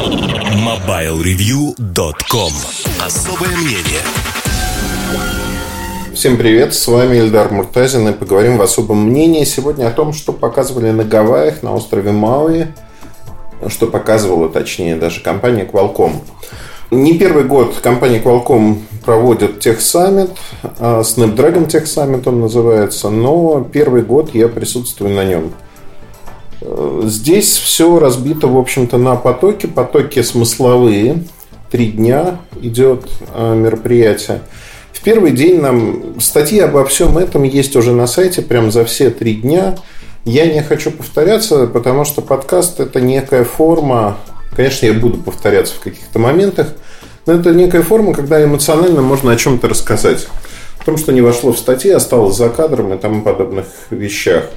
MobileReview.com Особое мнение Всем привет, с вами Эльдар Муртазин и поговорим в особом мнении сегодня о том, что показывали на Гавайях, на острове Мауи, что показывала, точнее, даже компания Qualcomm. Не первый год компания Qualcomm проводит техсаммит, а Snapdragon техсаммит он называется, но первый год я присутствую на нем. Здесь все разбито, в общем-то, на потоки, потоки смысловые. Три дня идет а, мероприятие. В первый день нам статьи обо всем этом есть уже на сайте, прям за все три дня. Я не хочу повторяться, потому что подкаст это некая форма Конечно, я буду повторяться в каких-то моментах, но это некая форма, когда эмоционально можно о чем-то рассказать. О том, что не вошло в статьи, осталось за кадром и тому подобных вещах.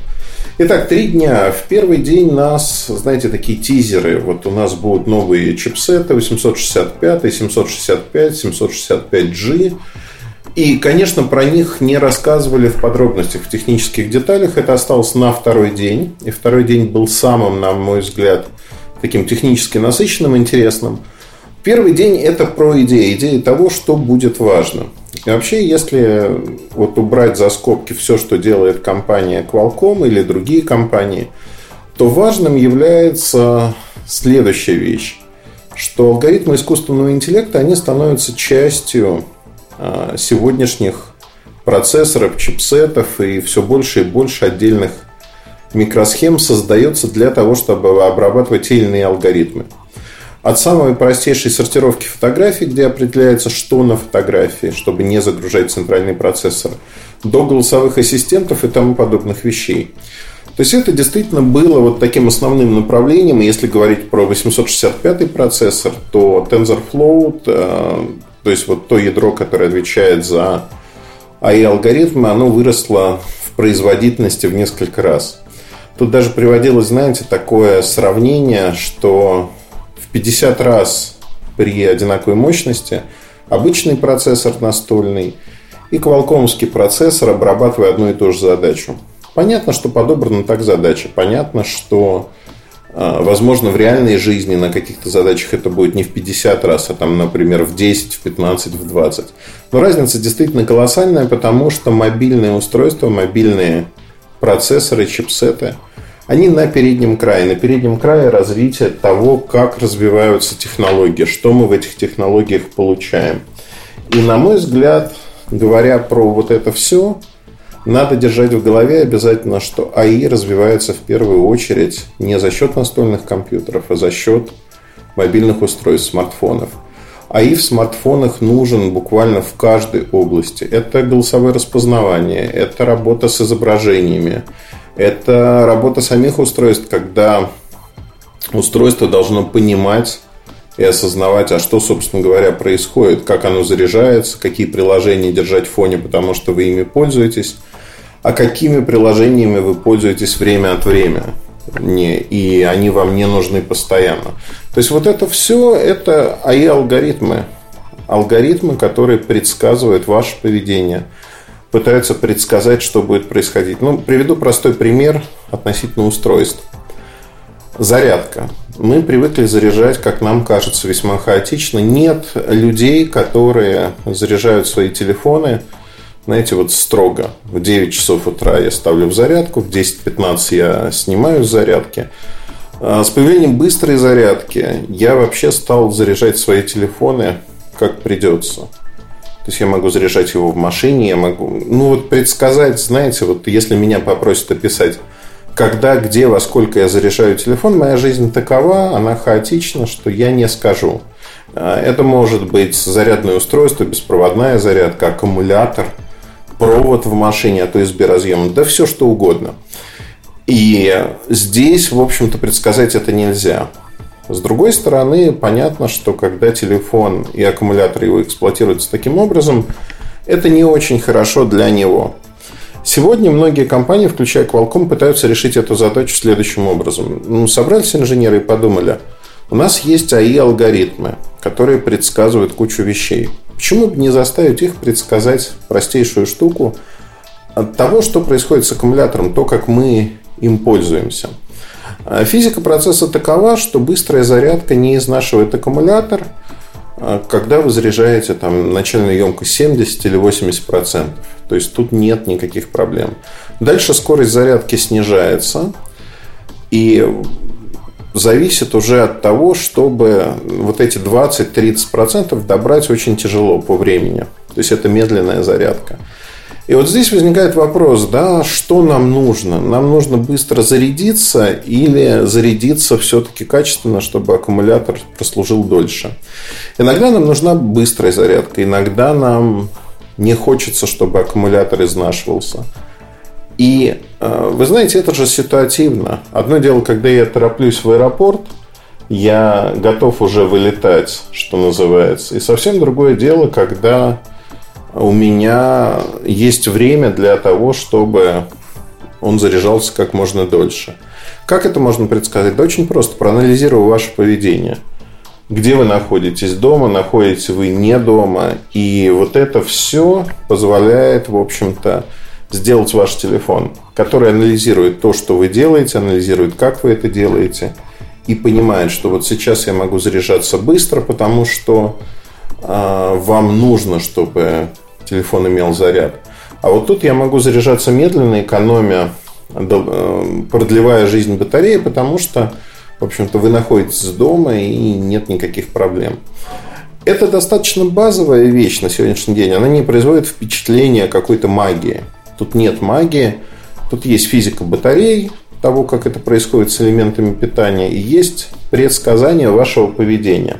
Итак, три дня. В первый день нас, знаете, такие тизеры. Вот у нас будут новые чипсеты 865, 765, 765G. И, конечно, про них не рассказывали в подробностях, в технических деталях. Это осталось на второй день. И второй день был самым, на мой взгляд, таким технически насыщенным, интересным. Первый день это про идеи, идеи того, что будет важно. И вообще, если вот убрать за скобки все, что делает компания Qualcomm или другие компании, то важным является следующая вещь, что алгоритмы искусственного интеллекта, они становятся частью а, сегодняшних процессоров, чипсетов и все больше и больше отдельных микросхем создается для того, чтобы обрабатывать те или иные алгоритмы. От самой простейшей сортировки фотографий, где определяется, что на фотографии, чтобы не загружать центральный процессор, до голосовых ассистентов и тому подобных вещей. То есть это действительно было вот таким основным направлением. И если говорить про 865 процессор, то TensorFlow, э, то есть вот то ядро, которое отвечает за AI-алгоритмы, оно выросло в производительности в несколько раз. Тут даже приводилось, знаете, такое сравнение, что 50 раз при одинаковой мощности обычный процессор настольный и квалкомский процессор обрабатывая одну и ту же задачу. Понятно, что подобрана так задача. Понятно, что а, Возможно, в реальной жизни на каких-то задачах это будет не в 50 раз, а там, например, в 10, в 15, в 20. Но разница действительно колоссальная, потому что мобильные устройства, мобильные процессоры, чипсеты, они на переднем крае. На переднем крае развитие того, как развиваются технологии, что мы в этих технологиях получаем. И, на мой взгляд, говоря про вот это все, надо держать в голове обязательно, что АИ развивается в первую очередь не за счет настольных компьютеров, а за счет мобильных устройств, смартфонов – АИ в смартфонах нужен буквально в каждой области. Это голосовое распознавание, это работа с изображениями, это работа самих устройств, когда устройство должно понимать и осознавать, а что, собственно говоря, происходит, как оно заряжается, какие приложения держать в фоне, потому что вы ими пользуетесь, а какими приложениями вы пользуетесь время от времени и они вам не нужны постоянно. То есть вот это все, это АИ-алгоритмы. Алгоритмы, которые предсказывают ваше поведение, пытаются предсказать, что будет происходить. Ну, приведу простой пример относительно устройств. Зарядка. Мы привыкли заряжать, как нам кажется, весьма хаотично. Нет людей, которые заряжают свои телефоны – знаете, вот строго. В 9 часов утра я ставлю в зарядку, в 10-15 я снимаю с зарядки. А с появлением быстрой зарядки я вообще стал заряжать свои телефоны как придется. То есть я могу заряжать его в машине, я могу, ну вот предсказать, знаете, вот если меня попросят описать, когда, где, во сколько я заряжаю телефон, моя жизнь такова, она хаотична, что я не скажу. А это может быть зарядное устройство, беспроводная зарядка, аккумулятор – провод в машине, а то USB разъем, да все что угодно. И здесь, в общем-то, предсказать это нельзя. С другой стороны, понятно, что когда телефон и аккумулятор его эксплуатируются таким образом, это не очень хорошо для него. Сегодня многие компании, включая Qualcomm, пытаются решить эту задачу следующим образом. Ну, собрались инженеры и подумали, у нас есть АИ-алгоритмы, которые предсказывают кучу вещей. Почему бы не заставить их предсказать простейшую штуку от того, что происходит с аккумулятором, то, как мы им пользуемся. А физика процесса такова, что быстрая зарядка не изнашивает аккумулятор, а когда вы заряжаете там начальную емкость 70 или 80 процентов. То есть тут нет никаких проблем. Дальше скорость зарядки снижается. И зависит уже от того, чтобы вот эти 20-30% добрать очень тяжело по времени. То есть это медленная зарядка. И вот здесь возникает вопрос, да, что нам нужно? Нам нужно быстро зарядиться или зарядиться все-таки качественно, чтобы аккумулятор прослужил дольше? Иногда нам нужна быстрая зарядка, иногда нам не хочется, чтобы аккумулятор изнашивался. И э, вы знаете, это же ситуативно. Одно дело, когда я тороплюсь в аэропорт, я готов уже вылетать, что называется. И совсем другое дело, когда у меня есть время для того, чтобы он заряжался как можно дольше. Как это можно предсказать? Да очень просто, проанализируя ваше поведение. Где вы находитесь дома, находитесь вы не дома. И вот это все позволяет, в общем-то, сделать ваш телефон, который анализирует то, что вы делаете, анализирует, как вы это делаете, и понимает, что вот сейчас я могу заряжаться быстро, потому что э, вам нужно, чтобы телефон имел заряд. А вот тут я могу заряжаться медленно, экономя, э, продлевая жизнь батареи, потому что, в общем-то, вы находитесь дома и нет никаких проблем. Это достаточно базовая вещь на сегодняшний день. Она не производит впечатления какой-то магии. Тут нет магии, тут есть физика батарей, того, как это происходит с элементами питания, и есть предсказание вашего поведения.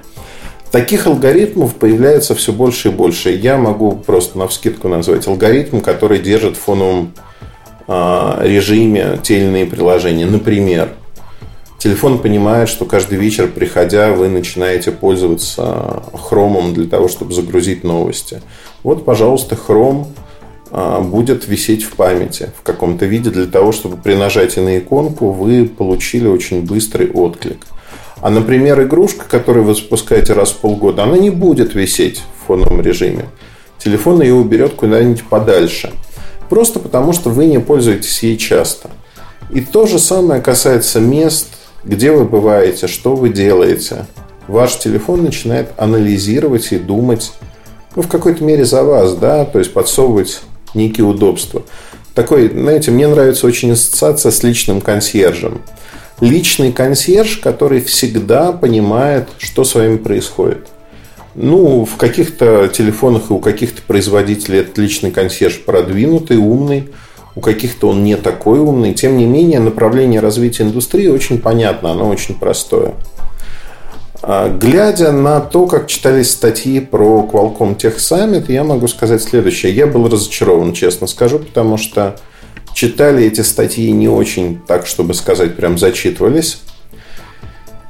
Таких алгоритмов появляется все больше и больше. Я могу просто на вскидку назвать алгоритм, который держит в фоновом а, режиме те или иные приложения. Например, телефон понимает, что каждый вечер, приходя, вы начинаете пользоваться хромом для того, чтобы загрузить новости. Вот, пожалуйста, хром а, будет висеть в памяти в каком-то виде для того, чтобы при нажатии на иконку вы получили очень быстрый отклик. А, например, игрушка, которую вы запускаете раз в полгода, она не будет висеть в фоновом режиме. Телефон ее уберет куда-нибудь подальше. Просто потому, что вы не пользуетесь ей часто. И то же самое касается мест, где вы бываете, что вы делаете. Ваш телефон начинает анализировать и думать ну, в какой-то мере за вас, да, то есть подсовывать некие удобства. Такой, знаете, мне нравится очень ассоциация с личным консьержем. Личный консьерж, который всегда понимает, что с вами происходит. Ну, в каких-то телефонах и у каких-то производителей этот личный консьерж продвинутый, умный, у каких-то он не такой умный. Тем не менее, направление развития индустрии очень понятно, оно очень простое. А, глядя на то, как читались статьи про Qualcomm Tech Summit, я могу сказать следующее. Я был разочарован, честно скажу, потому что читали эти статьи не очень, так чтобы сказать, прям зачитывались.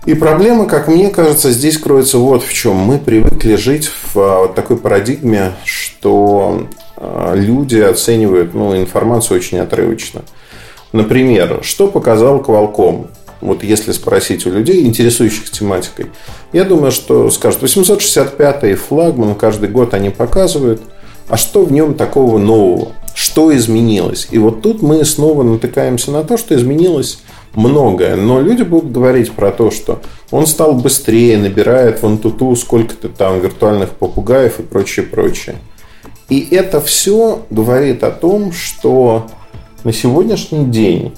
И проблема, как мне кажется, здесь кроется вот в чем. Мы привыкли жить в а, такой парадигме, что а, люди оценивают ну, информацию очень отрывочно. Например, что показал Qualcomm? вот если спросить у людей, интересующих тематикой, я думаю, что скажут, 865-й флагман каждый год они показывают, а что в нем такого нового? Что изменилось? И вот тут мы снова натыкаемся на то, что изменилось многое. Но люди будут говорить про то, что он стал быстрее, набирает вон туту сколько-то там виртуальных попугаев и прочее, прочее. И это все говорит о том, что на сегодняшний день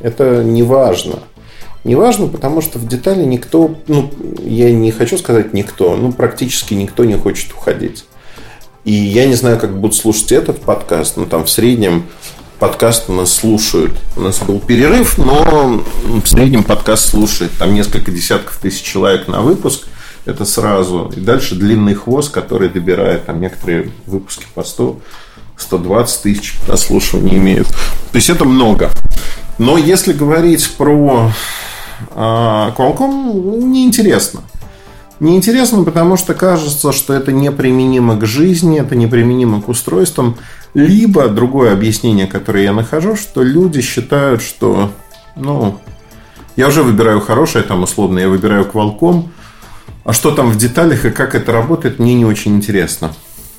это не важно – Неважно, потому что в детали никто, ну, я не хочу сказать никто, ну, практически никто не хочет уходить. И я не знаю, как будут слушать этот подкаст, но там в среднем подкаст у нас слушают. У нас был перерыв, но в среднем подкаст слушает там несколько десятков тысяч человек на выпуск. Это сразу. И дальше длинный хвост, который добирает там некоторые выпуски по 100, 120 тысяч прослушиваний имеют. То есть это много. Но если говорить про а Qualcomm неинтересно. Неинтересно, потому что кажется, что это неприменимо к жизни, это неприменимо к устройствам. Либо другое объяснение, которое я нахожу, что люди считают, что, ну, я уже выбираю хорошее, там условно, я выбираю Qualcomm, а что там в деталях и как это работает, мне не очень интересно.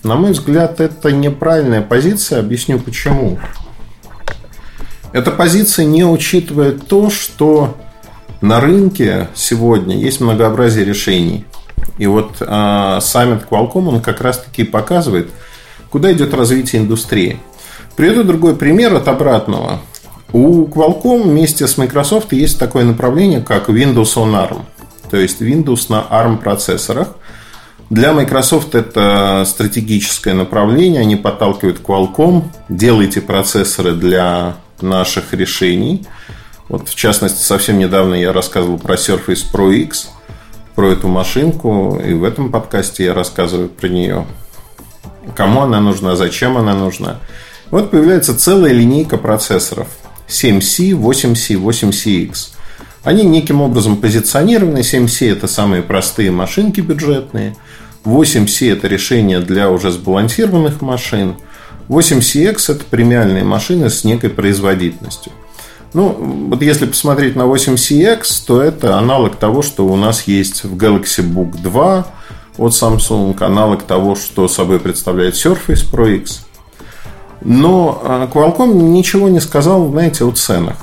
На мой взгляд, это неправильная позиция. Объясню почему. Эта позиция не учитывает то, что на рынке сегодня есть многообразие решений. И вот э, саммит Qualcomm, он как раз-таки показывает, куда идет развитие индустрии. Приведу другой пример от обратного. У Qualcomm вместе с Microsoft есть такое направление, как Windows on ARM. То есть Windows на ARM процессорах. Для Microsoft это стратегическое направление. Они подталкивают Qualcomm. Делайте процессоры для наших решений. Вот, в частности, совсем недавно я рассказывал про Surface Pro X, про эту машинку, и в этом подкасте я рассказываю про нее. Кому она нужна, зачем она нужна. Вот появляется целая линейка процессоров. 7C, 8C, 8CX. Они неким образом позиционированы. 7C это самые простые машинки бюджетные. 8C это решение для уже сбалансированных машин. 8CX это премиальные машины с некой производительностью. Ну, вот если посмотреть на 8CX, то это аналог того, что у нас есть в Galaxy Book 2 от Samsung, аналог того, что собой представляет Surface Pro X. Но а, Qualcomm ничего не сказал, знаете, о ценах.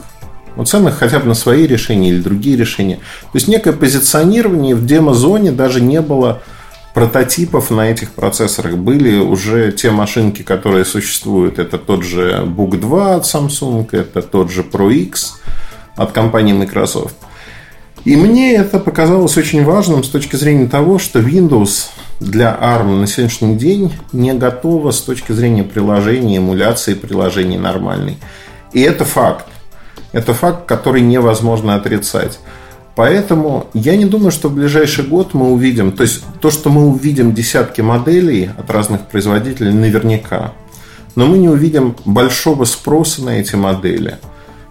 О ценах хотя бы на свои решения или другие решения. То есть некое позиционирование в демо-зоне даже не было прототипов на этих процессорах. Были уже те машинки, которые существуют. Это тот же Book 2 от Samsung, это тот же Pro X от компании Microsoft. И мне это показалось очень важным с точки зрения того, что Windows для ARM на сегодняшний день не готова с точки зрения приложения, эмуляции приложений нормальной. И это факт. Это факт, который невозможно отрицать. Поэтому я не думаю, что в ближайший год мы увидим, то есть то, что мы увидим десятки моделей от разных производителей, наверняка. Но мы не увидим большого спроса на эти модели,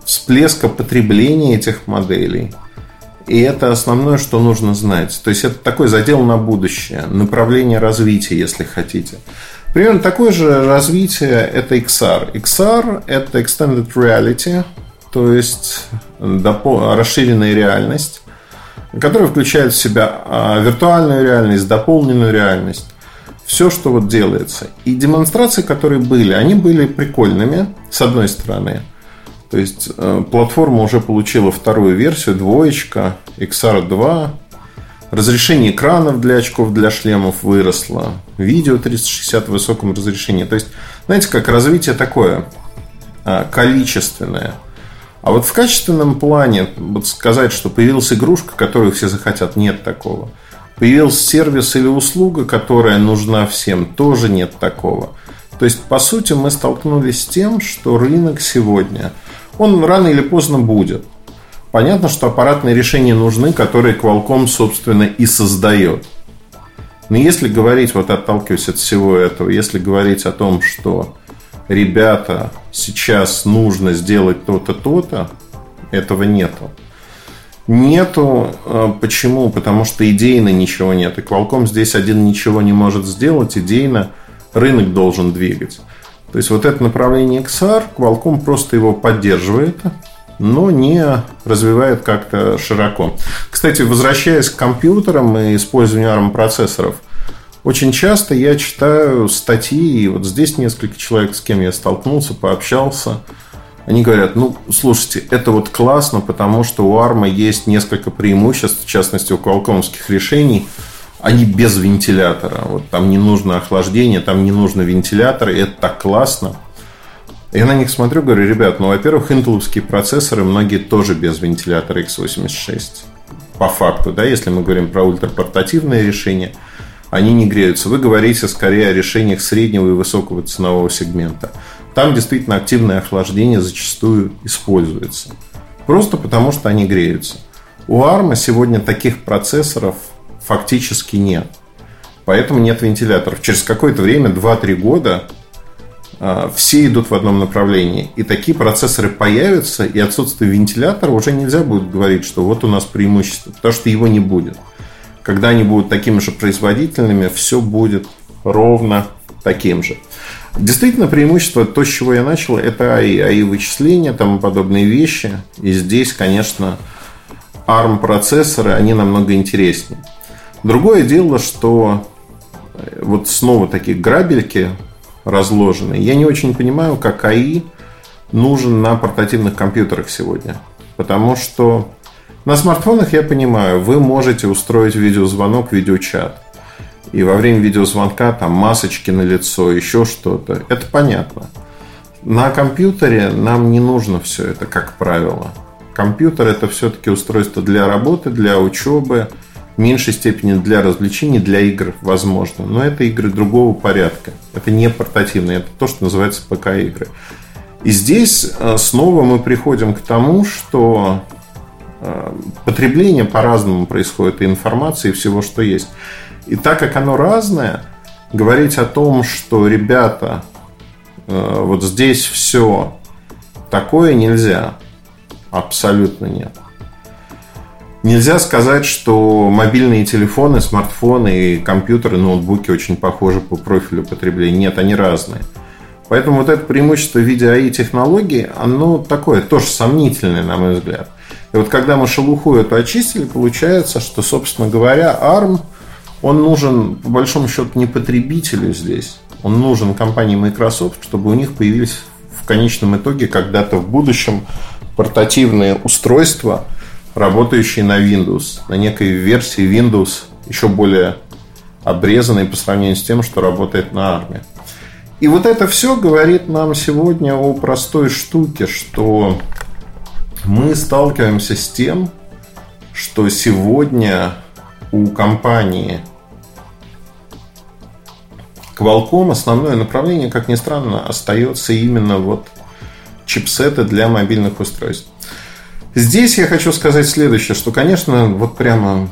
всплеска потребления этих моделей. И это основное, что нужно знать. То есть это такой задел на будущее, направление развития, если хотите. Примерно такое же развитие это XR. XR это Extended Reality, то есть расширенная реальность, которая включает в себя а, виртуальную реальность, дополненную реальность. Все, что вот делается. И демонстрации, которые были, они были прикольными, с одной стороны. То есть э, платформа уже получила вторую версию, двоечка, XR2. Разрешение экранов для очков для шлемов выросло. Видео 360 в высоком разрешении. То есть, знаете, как развитие такое а, количественное – а вот в качественном плане, вот сказать, что появилась игрушка, которую все захотят, нет такого. Появился сервис или услуга, которая нужна всем, тоже нет такого. То есть, по сути, мы столкнулись с тем, что рынок сегодня, он рано или поздно будет. Понятно, что аппаратные решения нужны, которые Qualcomm, собственно, и создает. Но если говорить, вот отталкиваясь от всего этого, если говорить о том, что ребята, сейчас нужно сделать то-то, то-то, этого нету. Нету. Э, почему? Потому что идейно ничего нет. И Qualcomm здесь один ничего не может сделать. Идейно рынок должен двигать. То есть вот это направление XR, Qualcomm просто его поддерживает, но не развивает как-то широко. Кстати, возвращаясь к компьютерам и использованию ARM-процессоров – очень часто я читаю статьи, и вот здесь несколько человек, с кем я столкнулся, пообщался. Они говорят, ну, слушайте, это вот классно, потому что у ARM есть несколько преимуществ, в частности, у квалкомских решений. Они без вентилятора. Вот там не нужно охлаждение, там не нужно вентилятор, и это так классно. Я на них смотрю, говорю, ребят, ну, во-первых, интеловские процессоры, многие тоже без вентилятора x86. По факту, да, если мы говорим про ультрапортативные решения – они не греются. Вы говорите скорее о решениях среднего и высокого ценового сегмента. Там действительно активное охлаждение зачастую используется. Просто потому, что они греются. У ARM сегодня таких процессоров фактически нет. Поэтому нет вентиляторов. Через какое-то время, 2-3 года, а, все идут в одном направлении. И такие процессоры появятся, и отсутствие вентилятора уже нельзя будет говорить, что вот у нас преимущество, потому что его не будет когда они будут такими же производительными, все будет ровно таким же. Действительно, преимущество, то, с чего я начал, это АИ, АИ-вычисления, тому подобные вещи. И здесь, конечно, ARM-процессоры, они намного интереснее. Другое дело, что э, вот снова такие грабельки разложены. Я не очень понимаю, как АИ нужен на портативных компьютерах сегодня. Потому что На смартфонах, я понимаю, вы можете устроить видеозвонок, видеочат. И во время видеозвонка там масочки на лицо, еще что-то. Это понятно. На компьютере нам не нужно все это, как правило. Компьютер это все-таки устройство для работы, для учебы, в меньшей степени для развлечений, для игр, возможно. Но это игры другого порядка. Это не портативные, это то, что называется ПК-игры. И здесь э, снова мы приходим к тому, что потребление по-разному происходит и информации, и всего, что есть. И так как оно разное, говорить о том, что ребята, э, вот здесь все такое нельзя. Абсолютно нет. Нельзя сказать, что мобильные телефоны, смартфоны и компьютеры, ноутбуки очень похожи по профилю потребления. Нет, они разные. Поэтому вот это преимущество в виде АИ технологий, оно такое, тоже сомнительное, на мой взгляд. И вот когда мы шелуху эту очистили, получается, что, собственно говоря, ARM, он нужен, по большому счету, не потребителю здесь. Он нужен компании Microsoft, чтобы у них появились в конечном итоге когда-то в будущем портативные устройства, работающие на Windows, на некой версии Windows, еще более обрезанной по сравнению с тем, что работает на армии. И вот это все говорит нам сегодня о простой штуке, что мы сталкиваемся с тем, что сегодня у компании Qualcomm основное направление, как ни странно, остается именно вот чипсеты для мобильных устройств. Здесь я хочу сказать следующее, что, конечно, вот прямо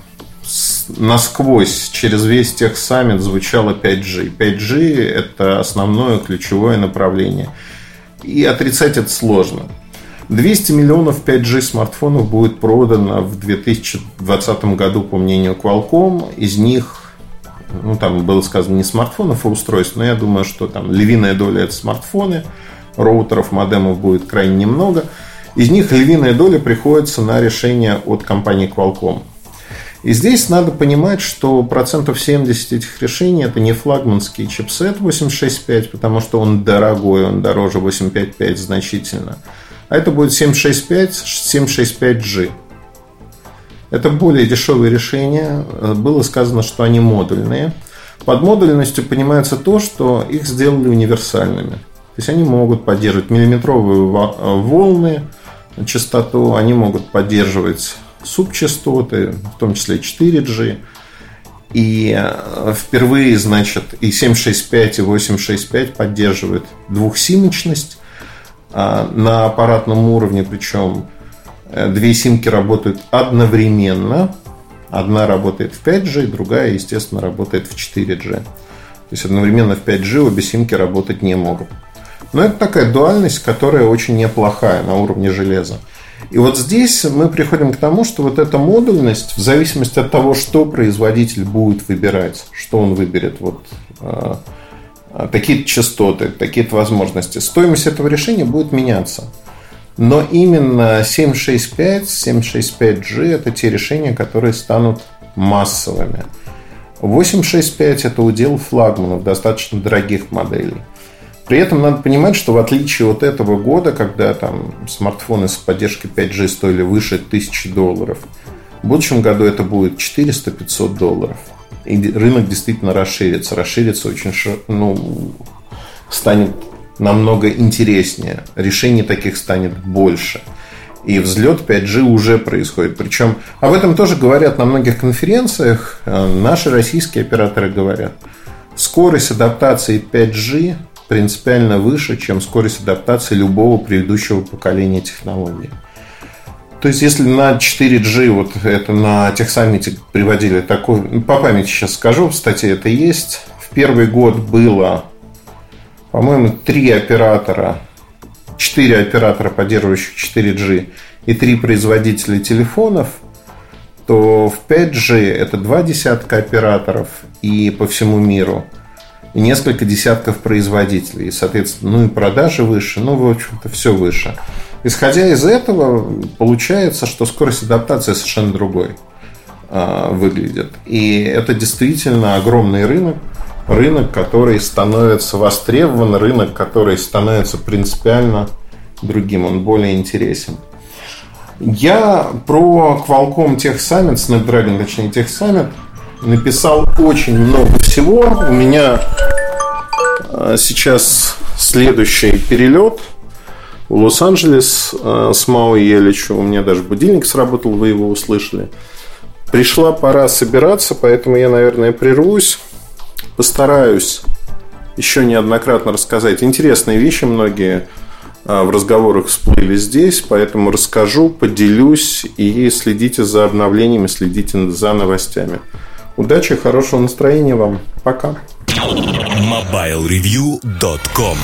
насквозь через весь тех саммит звучало 5G. 5G – это основное ключевое направление. И отрицать это сложно. 200 миллионов 5G смартфонов будет продано в 2020 году, по мнению Qualcomm. Из них, ну, там было сказано не смартфонов, а устройств, но я думаю, что там львиная доля – это смартфоны, роутеров, модемов будет крайне немного. Из них львиная доля приходится на решение от компании Qualcomm. И здесь надо понимать, что процентов 70 этих решений это не флагманский чипсет 865, потому что он дорогой, он дороже 855 значительно. А это будет 765, 765G. Это более дешевые решения. Было сказано, что они модульные. Под модульностью понимается то, что их сделали универсальными. То есть они могут поддерживать миллиметровые волны, частоту, они могут поддерживать субчастоты, в том числе 4G. И э, впервые, значит, и 765, и 865 поддерживают двухсимочность на аппаратном уровне, причем э, две симки работают одновременно. Одна работает в 5G, другая, естественно, работает в 4G. То есть одновременно в 5G обе симки работать не могут. Но это такая дуальность, которая очень неплохая на уровне железа. И вот здесь мы приходим к тому, что вот эта модульность, в зависимости от того, что производитель будет выбирать, что он выберет, вот э, такие частоты, такие возможности, стоимость этого решения будет меняться. Но именно 765, 765G это те решения, которые станут массовыми. 865 это удел флагманов, достаточно дорогих моделей. При этом надо понимать, что в отличие от этого года, когда там смартфоны с поддержкой 5G стоили выше 1000 долларов, в будущем году это будет 400-500 долларов. И рынок действительно расширится. Расширится очень, ну, станет намного интереснее. Решений таких станет больше. И взлет 5G уже происходит. Причем об этом тоже говорят на многих конференциях. Э, наши российские операторы говорят. Скорость адаптации 5G принципиально выше, чем скорость адаптации любого предыдущего поколения технологий. То есть, если на 4G, вот это на тех саммите приводили такой, ну, по памяти сейчас скажу, в статье это есть. В первый год было, по-моему, три оператора, четыре оператора, поддерживающих 4G, и три производителя телефонов, то в 5G это два десятка операторов и по всему миру – и несколько десятков производителей. И, соответственно, ну и продажи выше, ну, в общем-то, все выше. Исходя из этого, получается, что скорость адаптации совершенно другой э, выглядит. И это действительно огромный рынок, рынок, который становится востребован, рынок, который становится принципиально другим, он более интересен. Я про Qualcomm Tech Summit, Snapdragon, точнее, Tech Summit, написал очень много всего. У меня а, сейчас следующий перелет Лос-Анджелес а, с Мао Еличу. У меня даже будильник сработал, вы его услышали. Пришла пора собираться, поэтому я, наверное, прервусь. Постараюсь еще неоднократно рассказать интересные вещи многие а, в разговорах всплыли здесь, поэтому расскажу, поделюсь и следите за обновлениями, следите за новостями. Удачи, хорошего настроения вам. Пока. MobileReview.com